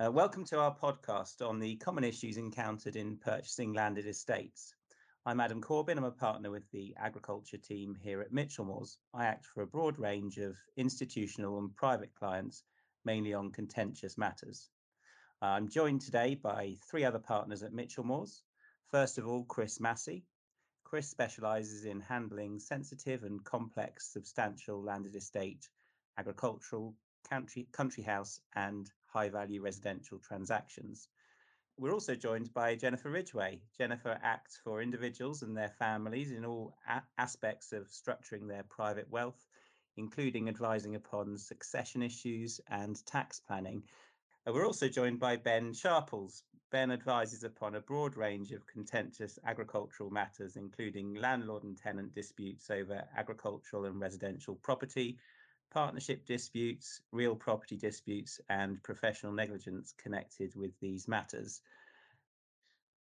Uh, welcome to our podcast on the common issues encountered in purchasing landed estates. I'm Adam Corbin. I'm a partner with the agriculture team here at Michelmores. I act for a broad range of institutional and private clients, mainly on contentious matters. I'm joined today by three other partners at Michelmores. First of all, Chris Massey. Chris specialises in handling sensitive and complex substantial landed estate, agricultural, country, country house, and high value mm. residential transactions. We're also joined by Jennifer Ridgway. Jennifer acts for individuals and their families in all a- aspects of structuring their private wealth, including advising upon succession issues and tax planning. We're also joined by Ben Sharples. Ben advises upon a broad range of contentious agricultural matters, including landlord and tenant disputes over agricultural and residential property, partnership disputes, real property disputes, and professional negligence connected with these matters.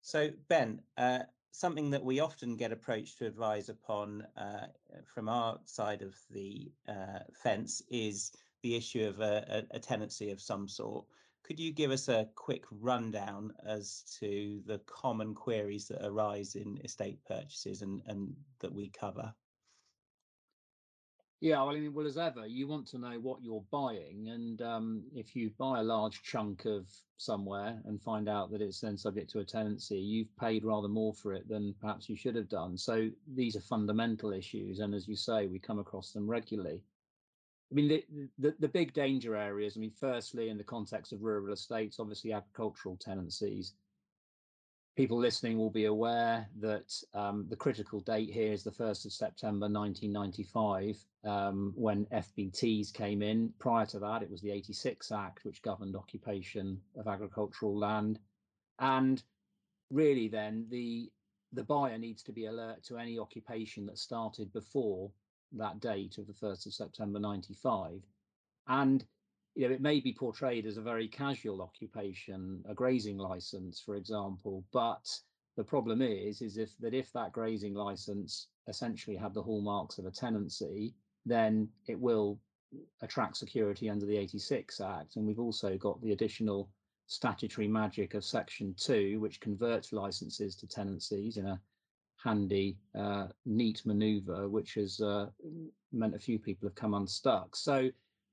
So, Ben, uh, something that we often get approached to advise upon uh, from our side of the uh, fence is the issue of a, a, tenancy of some sort. Could you give us a quick rundown as to the common queries that arise in estate purchases and, and that we cover? Yeah, well, I mean, well, as ever, you want to know what you're buying, and um, if you buy a large chunk of somewhere and find out that it's then subject to a tenancy, you've paid rather more for it than perhaps you should have done. So these are fundamental issues, and as you say, we come across them regularly. I mean, the, the, the big danger areas. I mean, firstly, in the context of rural estates, obviously agricultural tenancies people listening will be aware that um, the critical date here is the 1st of September 1995, um, when FBTs came in. Prior to that, it was the 86 Act, which governed occupation of agricultural land. And really, then, the, the buyer needs to be alert to any occupation that started before that date of the 1st of September 95. And you know, it may be portrayed as a very casual occupation, a grazing license, for example, but the problem is, is if that if that grazing license essentially had the hallmarks of a tenancy, then it will attract security under the 86 Act. And we've also got the additional statutory magic of Section 2, which converts licenses to tenancies in a handy, uh, neat maneuver, which has uh, meant a few people have come unstuck. So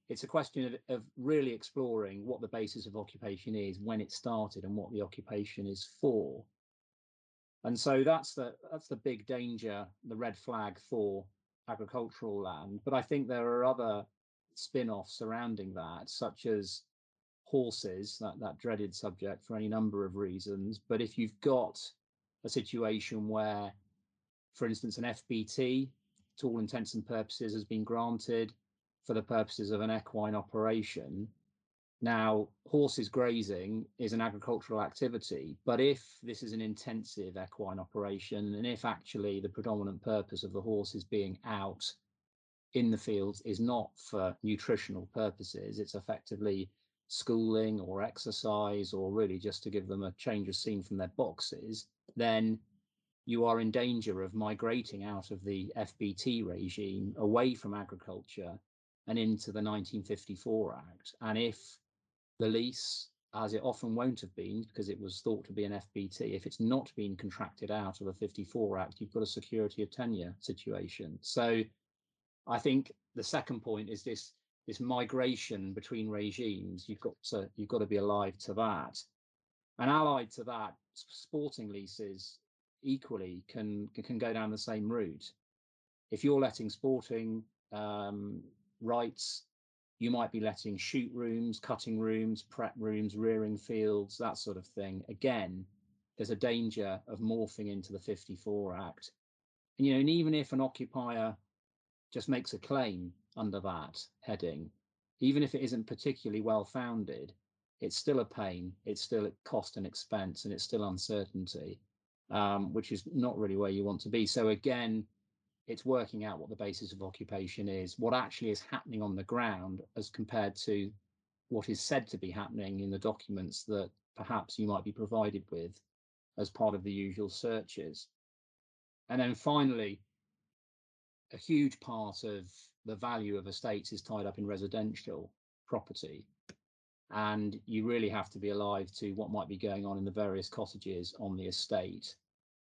it's a question of, of really exploring what the basis of occupation is, when it started, and what the occupation is for. And so that's the that's the big danger, the red flag for agricultural land. But I think there are other spin-offs surrounding that, such as horses, that, that dreaded subject for any number of reasons. But if you've got a situation where, for instance, an FBT, to all intents and purposes, has been granted, for the purposes of an equine operation. Now, horses grazing is an agricultural activity, but if this is an intensive equine operation, and if actually the predominant purpose of the horse is being out in the fields is not for nutritional purposes, it's effectively schooling or exercise, or really just to give them a change of scene from their boxes, then you are in danger of migrating out of the FBT regime away from agriculture and into the 1954 Act. And if the lease, as it often won't have been because it was thought to be an FBT, if it's not been contracted out of the 54 Act, you've got a security of tenure situation. So I think the second point is this this migration between regimes. You've got to you've got to be alive to that. And allied to that, sporting leases equally can can go down the same route. If you're letting sporting um, rights. You might be letting shoot rooms, cutting rooms, prep rooms, rearing fields, that sort of thing. Again, there's a danger of morphing into the 54 Act. And, you know, and even if an occupier just makes a claim under that heading, even if it isn't particularly well founded, it's still a pain, it's still at cost and expense, and it's still uncertainty, um, which is not really where you want to be. So again, it's working out what the basis of occupation is, what actually is happening on the ground as compared to what is said to be happening in the documents that perhaps you might be provided with as part of the usual searches. And then finally, a huge part of the value of estates is tied up in residential property. and you really have to be alive to what might be going on in the various cottages on the estate.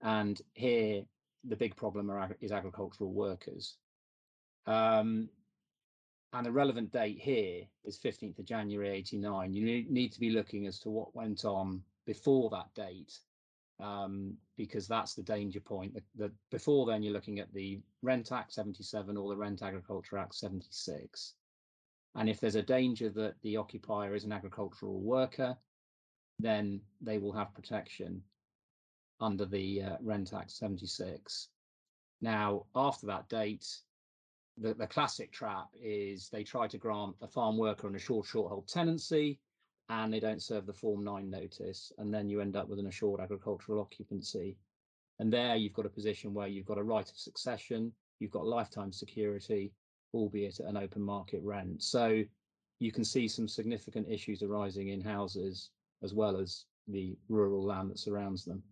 And here, the big problem is agricultural workers. Um, and the relevant date here is 15th of January 89. You need to be looking as to what went on before that date, um, because that's the danger point. The, the, before then, you're looking at the Rent Act 77 or the Rent Agriculture Act 76. And if there's a danger that the occupier is an agricultural worker, then they will have protection under the uh, Rent Act 76. Now, after that date, the, the classic trap is they try to grant a farm worker an assured short hold tenancy and they don't serve the Form 9 notice. And then you end up with an assured agricultural occupancy. And there you've got a position where you've got a right of succession, you've got lifetime security, albeit at an open market rent. So you can see some significant issues arising in houses as well as the rural land that surrounds them.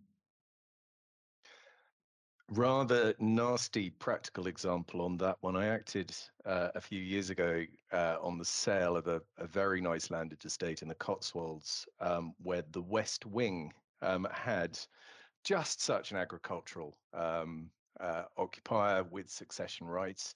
Rather nasty practical example on that one. I acted uh, a few years ago uh, on the sale of a, a, very nice landed estate in the Cotswolds, um, where the West Wing um, had just such an agricultural um, uh, occupier with succession rights.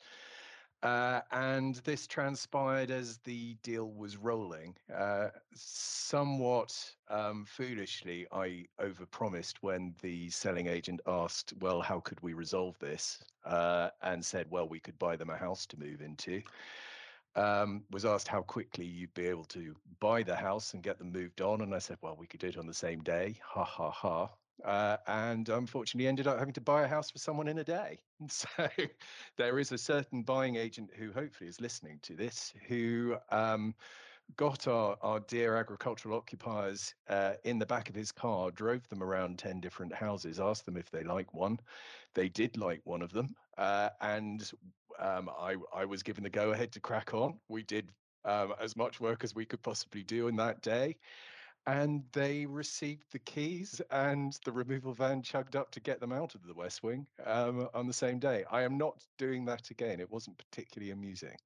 Uh, and this transpired as the deal was rolling. Uh, somewhat um, foolishly, I overpromised when the selling agent asked, "Well, how could we resolve this?" Uh, and said, "Well, we could buy them a house to move into." Um, was asked how quickly you'd be able to buy the house and get them moved on, and I said, "Well, we could do it on the same day." Ha ha ha uh, and unfortunately ended up having to buy a house for someone in a day. So there is a certain buying agent who hopefully is listening to this who um, got our, our dear agricultural occupiers uh, in the back of his car, drove them around 10 different houses, asked them if they like one. They did like one of them. Uh, and um, I, I was given the go ahead to crack on. We did um, as much work as we could possibly do in that day and they received the keys and the removal van chugged up to get them out of the West Wing um, on the same day. I am not doing that again. It wasn't particularly amusing.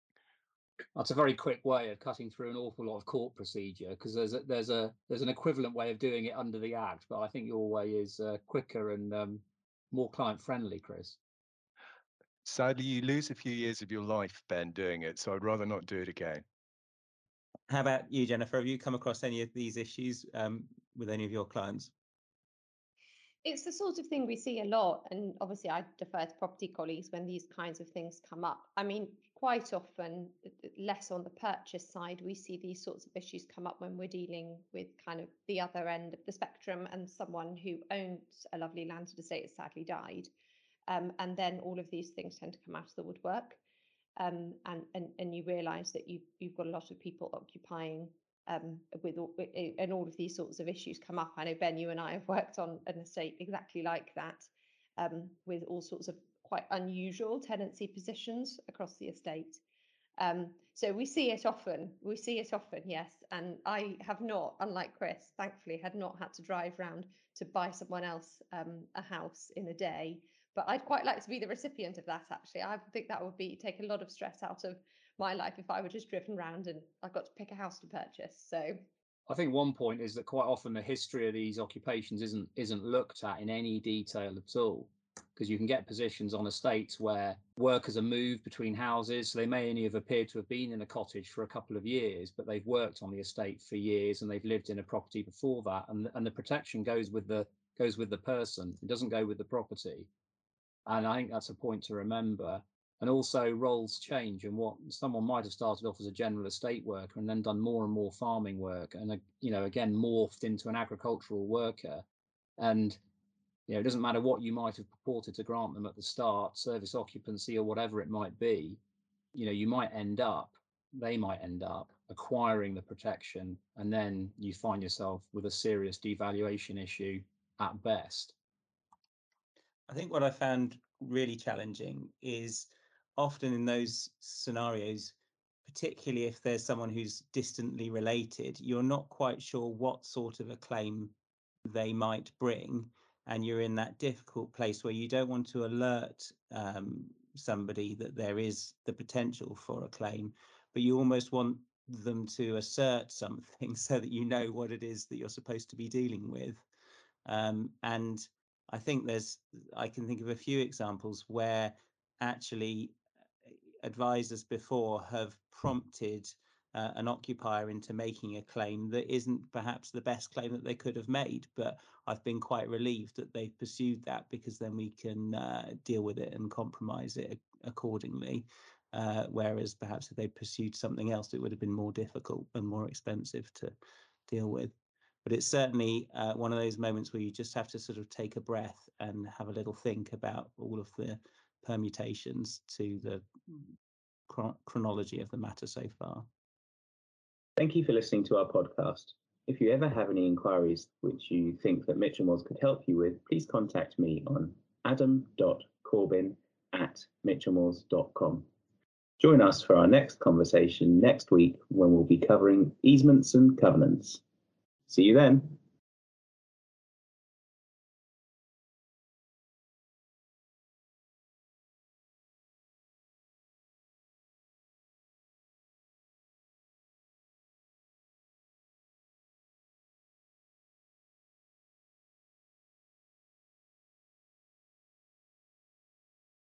That's a very quick way of cutting through an awful lot of court procedure because there's a, there's a there's an equivalent way of doing it under the Act, but I think your way is uh, quicker and um, more client friendly, Chris. Sadly, you lose a few years of your life, Ben, doing it. So I'd rather not do it again. How about you, Jennifer? Have you come across any of these issues um, with any of your clients? It's the sort of thing we see a lot, and obviously I defer to property colleagues when these kinds of things come up. I mean, quite often, less on the purchase side, we see these sorts of issues come up when we're dealing with kind of the other end of the spectrum and someone who owns a lovely landed estate has sadly died. Um, and then all of these things tend to come out of the woodwork um, and, and and you realise that you you've got a lot of people occupying um, with and all of these sorts of issues come up. I know Ben, you and I have worked on an estate exactly like that, um, with all sorts of quite unusual tenancy positions across the estate. Um, so we see it often. We see it often, yes. And I have not, unlike Chris, thankfully, had not had to drive round to buy someone else um, a house in a day but I'd quite like to be the recipient of that. Actually, I think that would be take a lot of stress out of my life if I were just driven around and I got to pick a house to purchase. So I think one point is that quite often the history of these occupations isn't isn't looked at in any detail at all because you can get positions on estates where workers are moved between houses so they may only have appeared to have been in a cottage for a couple of years but they've worked on the estate for years and they've lived in a property before that and and the protection goes with the goes with the person it doesn't go with the property and I think that's a point to remember. And also, roles change, and what someone might have started off as a general estate worker and then done more and more farming work, and uh, you know, again, morphed into an agricultural worker. And you know, it doesn't matter what you might have purported to grant them at the start, service occupancy or whatever it might be. You know, you might end up, they might end up acquiring the protection, and then you find yourself with a serious devaluation issue at best. I think what I found really challenging is often in those scenarios, particularly if there's someone who's distantly related, you're not quite sure what sort of a claim they might bring. And you're in that difficult place where you don't want to alert um, somebody that there is the potential for a claim, but you almost want them to assert something so that you know what it is that you're supposed to be dealing with. Um, and I think there's, I can think of a few examples where actually uh, advisors before have prompted uh, an occupier into making a claim that isn't perhaps the best claim that they could have made. But I've been quite relieved that they've pursued that because then we can uh, deal with it and compromise it accordingly. Uh, whereas perhaps if they pursued something else, it would have been more difficult and more expensive to deal with. But it's certainly uh, one of those moments where you just have to sort of take a breath and have a little think about all of the permutations to the chronology of the matter so far. Thank you for listening to our podcast. If you ever have any inquiries which you think that Michelmores could help you with, please contact me on adam.corbin at michelmores.com. Join us for our next conversation next week when we'll be covering easements and covenants. See you then.